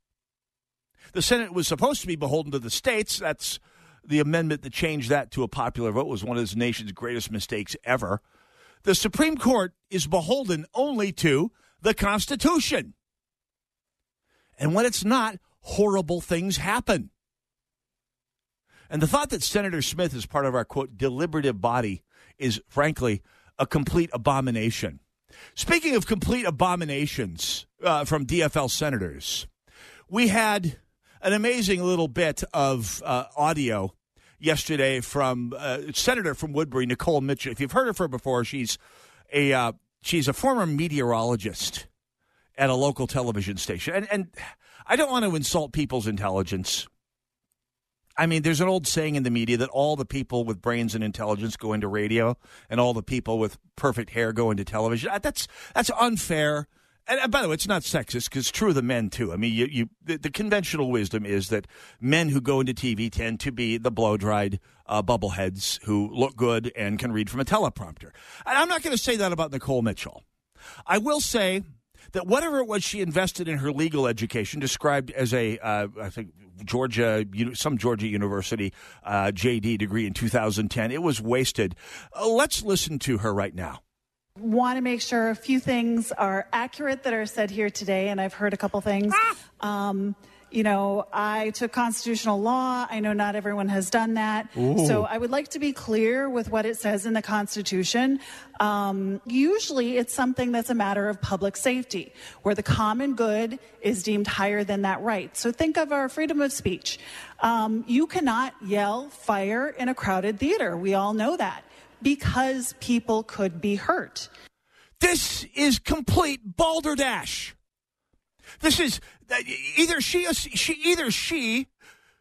The Senate was supposed to be beholden to the states. That's the amendment that changed that to a popular vote was one of this nation's greatest mistakes ever. The Supreme Court is beholden only to the Constitution. And when it's not, horrible things happen. And the thought that Senator Smith is part of our, quote, deliberative body is, frankly, a complete abomination. Speaking of complete abominations uh, from DFL senators, we had an amazing little bit of uh, audio yesterday from uh, senator from Woodbury, Nicole Mitchell. If you've heard of her before, she's a uh, she's a former meteorologist at a local television station, and and I don't want to insult people's intelligence. I mean, there's an old saying in the media that all the people with brains and intelligence go into radio, and all the people with perfect hair go into television. That's that's unfair and by the way, it's not sexist because it's true of the men too. I mean, you, you the, the, conventional wisdom is that men who go into TV tend to be the blow dried uh, bubbleheads who look good and can read from a teleprompter. And I'm not going to say that about Nicole Mitchell. I will say that whatever it was she invested in her legal education, described as a, uh, I think Georgia, some Georgia University uh, JD degree in 2010, it was wasted. Uh, let's listen to her right now want to make sure a few things are accurate that are said here today, and I've heard a couple things. Um, you know, I took constitutional law. I know not everyone has done that. Ooh. So I would like to be clear with what it says in the Constitution. Um, usually it's something that's a matter of public safety, where the common good is deemed higher than that right. So think of our freedom of speech. Um, you cannot yell fire in a crowded theater. We all know that because people could be hurt. This is complete balderdash. This is either she, she either she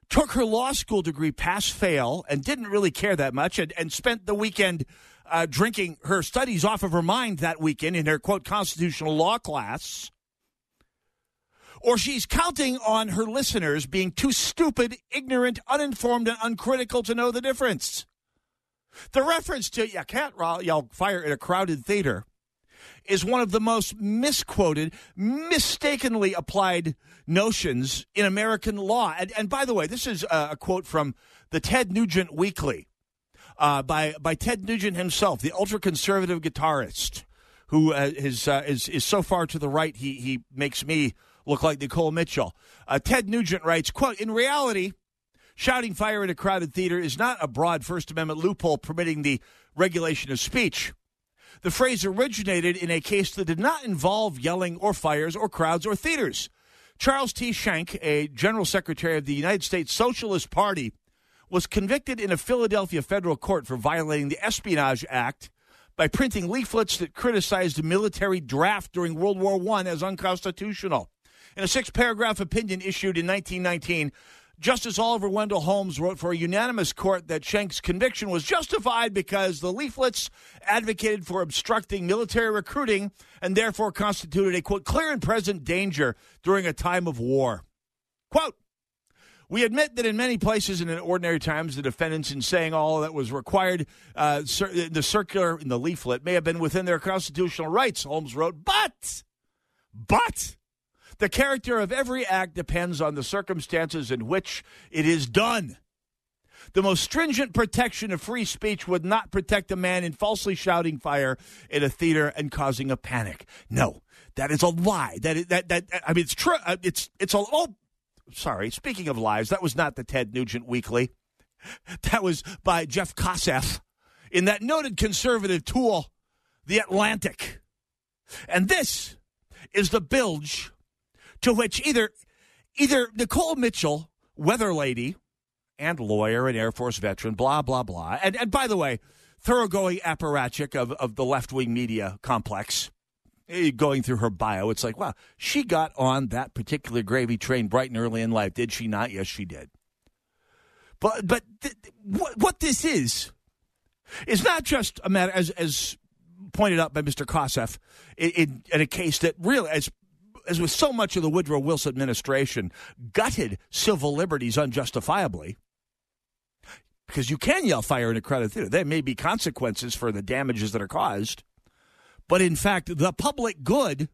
took her law school degree pass fail and didn't really care that much and, and spent the weekend uh, drinking her studies off of her mind that weekend in her quote constitutional law class or she's counting on her listeners being too stupid, ignorant, uninformed, and uncritical to know the difference. The reference to you can't yell fire in a crowded theater is one of the most misquoted, mistakenly applied notions in American law. And, and by the way, this is a, a quote from the Ted Nugent Weekly uh, by by Ted Nugent himself, the ultra conservative guitarist who uh, is, uh, is is so far to the right he he makes me look like Nicole Mitchell. Uh, Ted Nugent writes, "quote In reality." Shouting fire in a crowded theater is not a broad First Amendment loophole permitting the regulation of speech. The phrase originated in a case that did not involve yelling or fires or crowds or theaters. Charles T. Schenck, a general secretary of the United States Socialist Party, was convicted in a Philadelphia federal court for violating the Espionage Act by printing leaflets that criticized the military draft during World War I as unconstitutional. In a six paragraph opinion issued in 1919, Justice Oliver Wendell Holmes wrote for a unanimous court that Schenck's conviction was justified because the leaflets advocated for obstructing military recruiting and therefore constituted a, quote, clear and present danger during a time of war. Quote, we admit that in many places and in ordinary times, the defendants, in saying all that was required, uh, the circular in the leaflet may have been within their constitutional rights, Holmes wrote. But, but, the character of every act depends on the circumstances in which it is done. The most stringent protection of free speech would not protect a man in falsely shouting fire in a theater and causing a panic. No, that is a lie. That that that I mean, it's true. uh, It's it's a oh, sorry. Speaking of lies, that was not the Ted Nugent Weekly. That was by Jeff Kosseff in that noted conservative tool, The Atlantic. And this is the bilge to which either either Nicole Mitchell, weather lady, and lawyer and Air Force veteran, blah, blah, blah. And, and by the way, thoroughgoing apparatchik of, of the left wing media complex. Eh, Going through her bio, it's like, wow, she got on that particular gravy train bright and early in life, did she not? Yes, she did. But but th- what, what this is is not just a matter, as as pointed out by Mr. Kosseff, in, in, in a case that really, as as with so much of the Woodrow Wilson administration, gutted civil liberties unjustifiably. Because you can yell fire in a crowded theater. There may be consequences for the damages that are caused. But in fact, the public good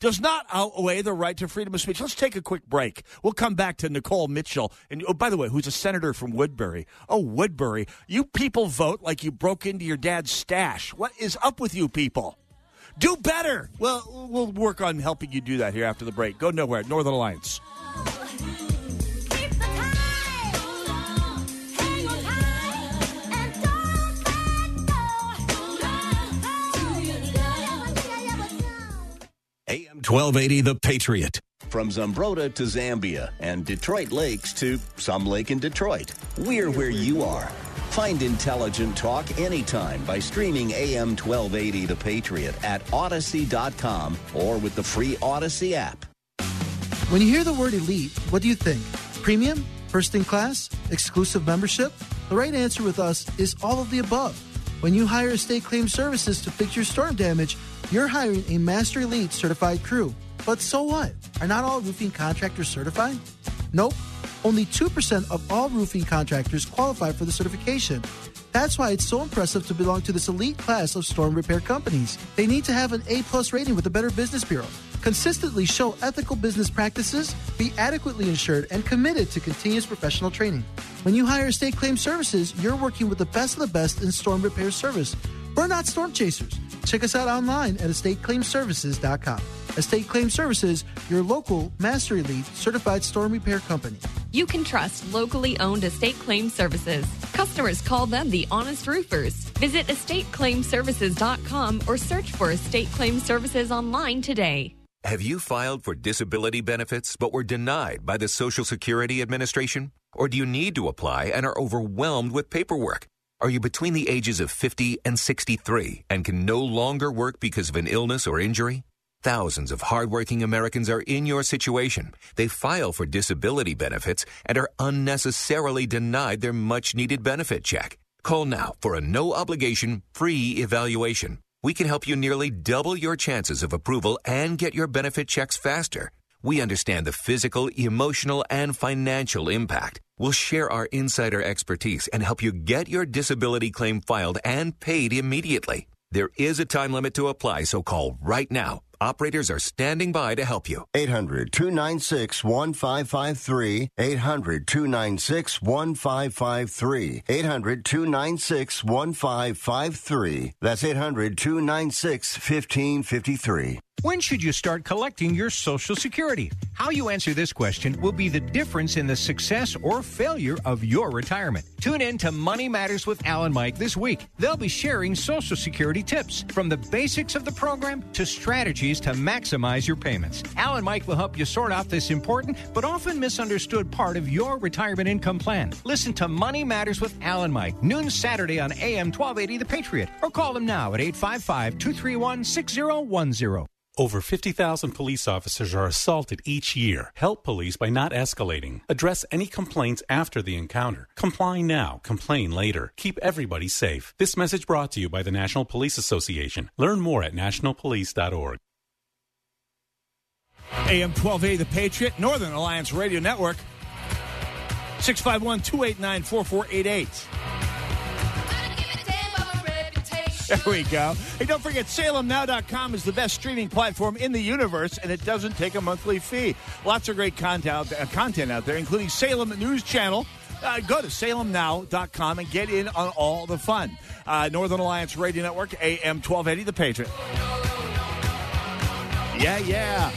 does not outweigh the right to freedom of speech. Let's take a quick break. We'll come back to Nicole Mitchell. And oh, by the way, who's a senator from Woodbury? Oh, Woodbury. You people vote like you broke into your dad's stash. What is up with you people? Do better. Well, we'll work on helping you do that here after the break. Go nowhere. Northern Alliance. AM 1280, The Patriot. From Zumbrota to Zambia and Detroit Lakes to some lake in Detroit, we're where you are. Find intelligent talk anytime by streaming AM 1280 The Patriot at Audacy.com or with the free Odyssey app. When you hear the word elite, what do you think? Premium? First in class? Exclusive membership? The right answer with us is all of the above. When you hire Estate Claim Services to fix your storm damage, you're hiring a Master Elite certified crew. But so what? Are not all roofing contractors certified? Nope. Only 2% of all roofing contractors qualify for the certification. That's why it's so impressive to belong to this elite class of storm repair companies. They need to have an A plus rating with the Better Business Bureau, consistently show ethical business practices, be adequately insured, and committed to continuous professional training. When you hire State Claim Services, you're working with the best of the best in storm repair service. We're not storm chasers. Check us out online at estateclaimservices.com. Estate Claim Services, your local Master Elite certified storm repair company. You can trust locally owned estate claim services. Customers call them the honest roofers. Visit estateclaimservices.com or search for Estate Claim Services online today. Have you filed for disability benefits but were denied by the Social Security Administration? Or do you need to apply and are overwhelmed with paperwork? Are you between the ages of 50 and 63 and can no longer work because of an illness or injury? Thousands of hardworking Americans are in your situation. They file for disability benefits and are unnecessarily denied their much needed benefit check. Call now for a no obligation free evaluation. We can help you nearly double your chances of approval and get your benefit checks faster. We understand the physical, emotional, and financial impact. We'll share our insider expertise and help you get your disability claim filed and paid immediately. There is a time limit to apply, so call right now. Operators are standing by to help you. 800 296 1553. 800 296 1553. 800 296 1553. That's 800 296 1553. When should you start collecting your Social Security? How you answer this question will be the difference in the success or failure of your retirement. Tune in to Money Matters with Alan Mike this week. They'll be sharing Social Security tips from the basics of the program to strategies to maximize your payments. Alan Mike will help you sort out this important but often misunderstood part of your retirement income plan. Listen to Money Matters with Alan Mike, noon Saturday on AM 1280 The Patriot, or call him now at 855 231 6010. Over 50,000 police officers are assaulted each year. Help police by not escalating. Address any complaints after the encounter. Comply now, complain later. Keep everybody safe. This message brought to you by the National Police Association. Learn more at nationalpolice.org. AM 12A, The Patriot, Northern Alliance Radio Network. 651 289 4488. There we go. Hey, don't forget, salemnow.com is the best streaming platform in the universe, and it doesn't take a monthly fee. Lots of great content, uh, content out there, including Salem News Channel. Uh, go to salemnow.com and get in on all the fun. Uh, Northern Alliance Radio Network, AM 1280, The Patriot. Yeah, yeah.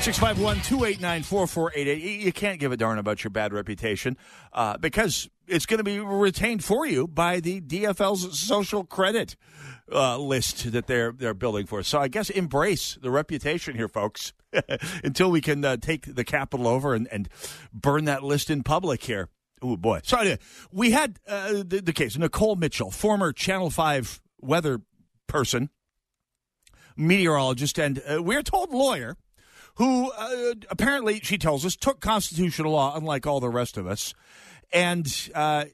651 289 4488. You can't give a darn about your bad reputation uh, because it's going to be retained for you by the DFL's social credit uh, list that they're they're building for. So I guess embrace the reputation here, folks, until we can uh, take the capital over and, and burn that list in public here. Oh boy! So we had uh, the, the case Nicole Mitchell, former Channel Five weather person, meteorologist, and uh, we're told lawyer who uh, apparently, she tells us, took constitutional law, unlike all the rest of us. And uh,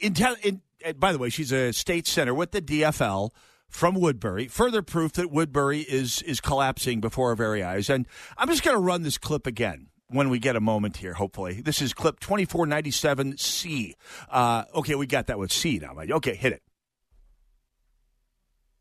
in, in, by the way, she's a state senator with the DFL from Woodbury. Further proof that Woodbury is is collapsing before our very eyes. And I'm just going to run this clip again when we get a moment here, hopefully. This is clip 2497C. Uh, okay, we got that with C now. Okay, hit it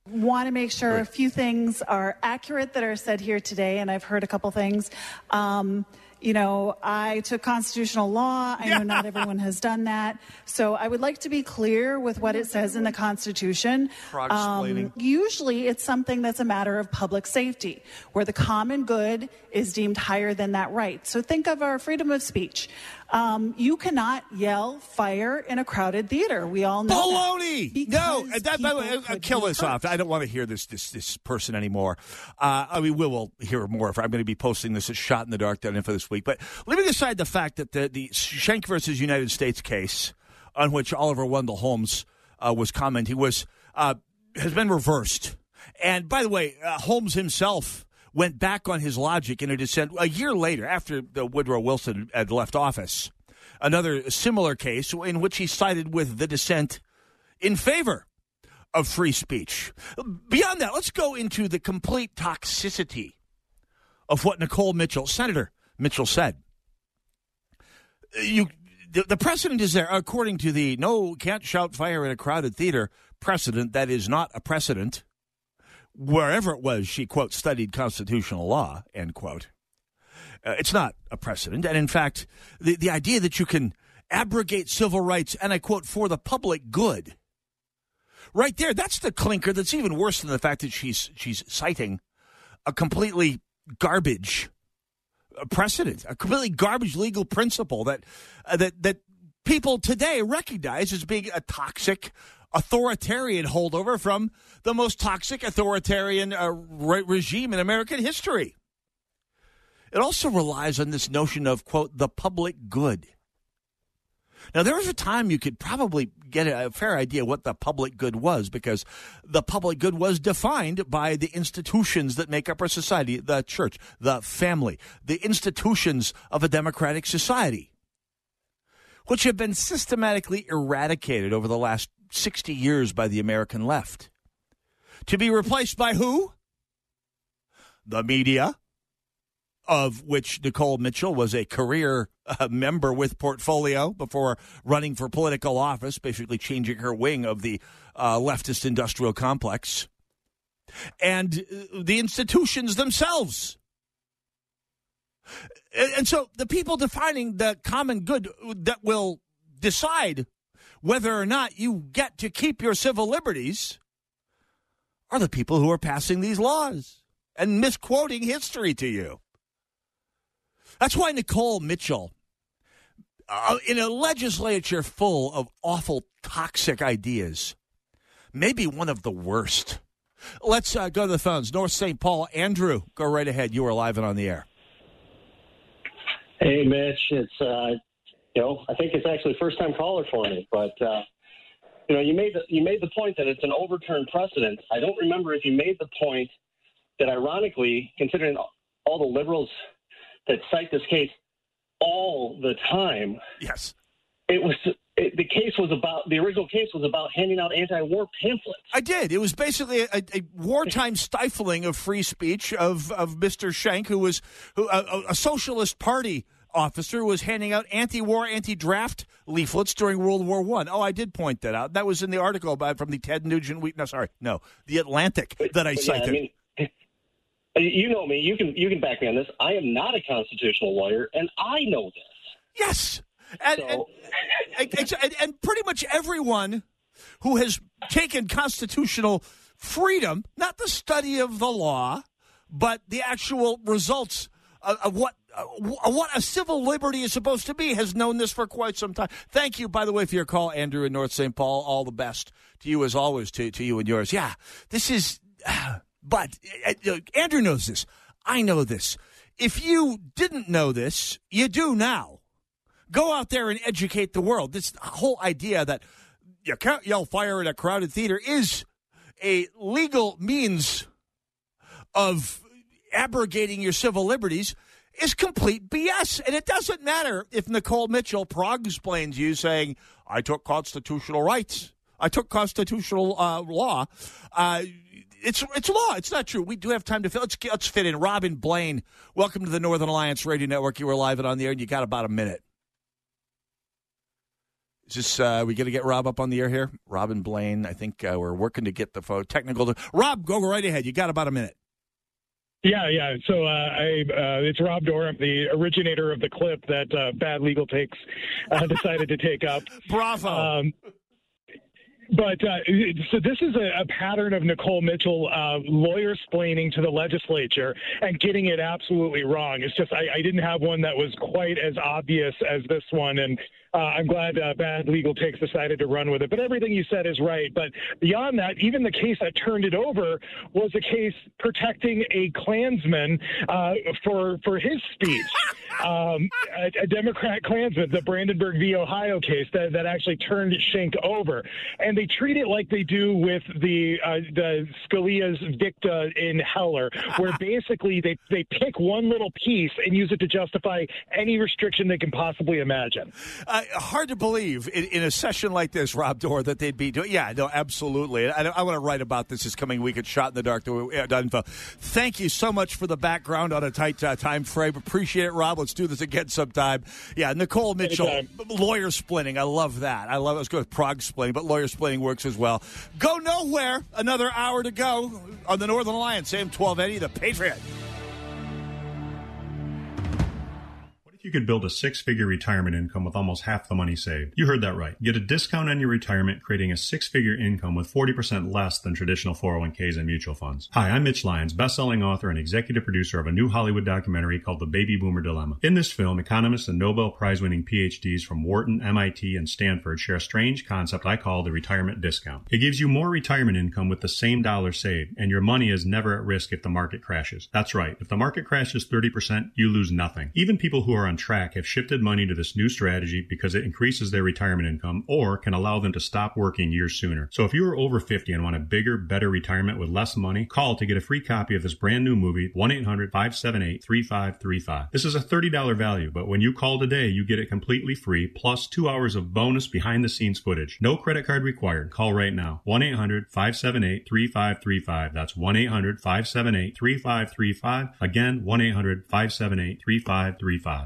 want to make sure a few things are accurate that are said here today, and I've heard a couple things. Um, you know, I took constitutional law. I know not everyone has done that. So I would like to be clear with what it says in the Constitution. Um, usually it's something that's a matter of public safety, where the common good is deemed higher than that right. So think of our freedom of speech. Um, you cannot yell fire in a crowded theater. We all know baloney. No, that, by the way, I'll kill this off. I don't want to hear this this this person anymore. Uh, I mean, we will hear more. If I'm going to be posting this as shot in the dark down info this week. But leaving aside the fact that the the Schenck versus United States case, on which Oliver Wendell Holmes uh, was commenting, was uh, has been reversed. And by the way, uh, Holmes himself went back on his logic in a dissent a year later, after Woodrow Wilson had left office. Another similar case in which he sided with the dissent in favor of free speech. Beyond that, let's go into the complete toxicity of what Nicole Mitchell, Senator Mitchell, said. You, the, the precedent is there, according to the no can't shout fire in a crowded theater precedent. That is not a precedent wherever it was she, quote, studied constitutional law, end quote. Uh, it's not a precedent. And in fact, the, the idea that you can abrogate civil rights, and I quote, for the public good, right there, that's the clinker that's even worse than the fact that she's, she's citing a completely garbage precedent, a completely garbage legal principle that, uh, that, that people today recognize as being a toxic authoritarian holdover from the most toxic authoritarian uh, re- regime in American history. It also relies on this notion of, quote, the public good. Now, there was a time you could probably get a fair idea what the public good was because the public good was defined by the institutions that make up our society the church, the family, the institutions of a democratic society, which have been systematically eradicated over the last 60 years by the American left. To be replaced by who? The media, of which Nicole Mitchell was a career uh, member with Portfolio before running for political office, basically changing her wing of the uh, leftist industrial complex, and uh, the institutions themselves. And so the people defining the common good that will decide whether or not you get to keep your civil liberties are the people who are passing these laws and misquoting history to you. That's why Nicole Mitchell, uh, in a legislature full of awful, toxic ideas, maybe one of the worst. Let's uh, go to the phones. North St. Paul, Andrew, go right ahead. You are live and on the air. Hey, Mitch. It's uh, you know, I think it's actually first time caller for me. But uh, you know, you made the you made the point that it's an overturned precedent. I don't remember if you made the point that ironically, considering all the liberals that cite this case all the time, yes, it was it, the case was about the original case was about handing out anti-war pamphlets. I did. It was basically a, a wartime stifling of free speech of, of Mr. Schenck, who was who, a, a socialist party officer was handing out anti-war, anti-draft leaflets during World War One. Oh, I did point that out. That was in the article about from the Ted Nugent week. No, sorry, no, the Atlantic But- that I but yeah, cited. mean, you know me. You can you can back me on this. I am not a constitutional lawyer, and I know this. Yes, and, and, and, and, and pretty much everyone who has taken constitutional freedom, not the study of the law, but the actual results of, of what what a civil liberty is supposed to be, has known this for quite some time. Thank you, by the way, for your call, Andrew in North St. Paul. All the best to you as always, to, to you and yours. Yeah, this is, but uh, uh, Andrew knows this. I know this. If you didn't know this, you do now. Go out there and educate the world. This whole idea that you can't yell fire in a crowded theater is a legal means of abrogating your civil liberties is complete BS. And it doesn't matter if Nicole Mitchell Prague explains you saying, I took constitutional rights. I took constitutional uh, law. Uh, it's it's law. It's not true. We do have time to fill. Let's, let's fit in. Robin Blaine, welcome to the Northern Alliance Radio Network. You were live and on the air, and you got about a minute. Is this, uh, we going to get Rob up on the air here? Robin Blaine, I think uh, we're working to get the phone technical. Rob, go right ahead. You got about a minute. Yeah, yeah. So uh, I, uh, it's Rob Dorham, the originator of the clip that uh, Bad Legal Takes uh, decided to take up. Bravo. Um, but uh, so this is a, a pattern of Nicole Mitchell uh, lawyer splaining to the legislature and getting it absolutely wrong. It's just I, I didn't have one that was quite as obvious as this one, and uh, I'm glad uh, Bad Legal Takes decided to run with it. But everything you said is right. But beyond that, even the case that turned it over was a case protecting a Klansman uh, for for his speech. Um, a, a Democrat Klansman, the Brandenburg v. Ohio case that, that actually turned Schenck over, and they treat it like they do with the uh, the Scalia's dicta in Heller, where basically they they pick one little piece and use it to justify any restriction they can possibly imagine. Uh, hard to believe in, in a session like this, Rob Doar, that they'd be doing. Yeah, no, absolutely. I, I want to write about this this coming week at Shot in the Dark. uh, Info. Thank you so much for the background on a tight uh, time frame. Appreciate it, Rob. Let's do this again sometime. Yeah, Nicole Mitchell, Anytime. lawyer splitting. I love that. I love. Was going with Prague splitting, but lawyer splitting works as well. Go nowhere. Another hour to go on the Northern Alliance. AM twelve eighty, the Patriot. You could build a six figure retirement income with almost half the money saved. You heard that right. Get a discount on your retirement, creating a six figure income with 40% less than traditional 401ks and mutual funds. Hi, I'm Mitch Lyons, best-selling author and executive producer of a new Hollywood documentary called The Baby Boomer Dilemma. In this film, economists and Nobel Prize winning PhDs from Wharton, MIT, and Stanford share a strange concept I call the retirement discount. It gives you more retirement income with the same dollar saved, and your money is never at risk if the market crashes. That's right. If the market crashes 30%, you lose nothing. Even people who are on track have shifted money to this new strategy because it increases their retirement income or can allow them to stop working years sooner. So if you are over 50 and want a bigger, better retirement with less money, call to get a free copy of this brand new movie, 1-800-578-3535. This is a $30 value, but when you call today, you get it completely free plus two hours of bonus behind the scenes footage. No credit card required. Call right now. 1-800-578-3535. That's 1-800-578-3535. Again, 1-800-578-3535.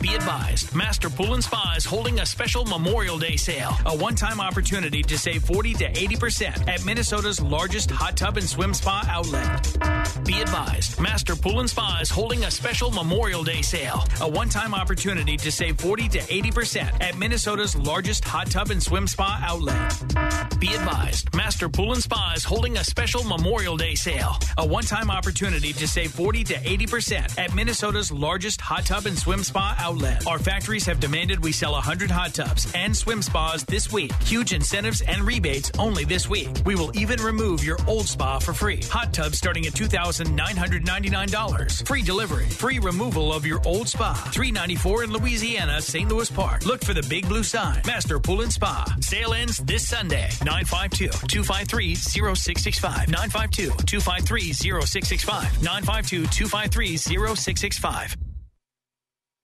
Be advised, Master Pool and Spa is holding a special Memorial Day sale, a one-time opportunity to save 40 to 80% at Minnesota's largest hot tub and swim spa outlet. Be advised, Master Pool and Spa is holding a special Memorial Day sale, a one-time opportunity to save 40 to 80% at Minnesota's largest hot tub and swim spa outlet. Be advised, Master Pool and Spa is holding a special Memorial Day sale, a one-time opportunity to save 40 to 80% at Minnesota's largest hot tub and swim spa outlet. Our factories have demanded we sell 100 hot tubs and swim spas this week. Huge incentives and rebates only this week. We will even remove your old spa for free. Hot tubs starting at $2,999. Free delivery. Free removal of your old spa. 394 in Louisiana, St. Louis Park. Look for the big blue sign. Master Pool and Spa. Sale ends this Sunday. 952-253-0665. 952-253-0665. 952-253-0665.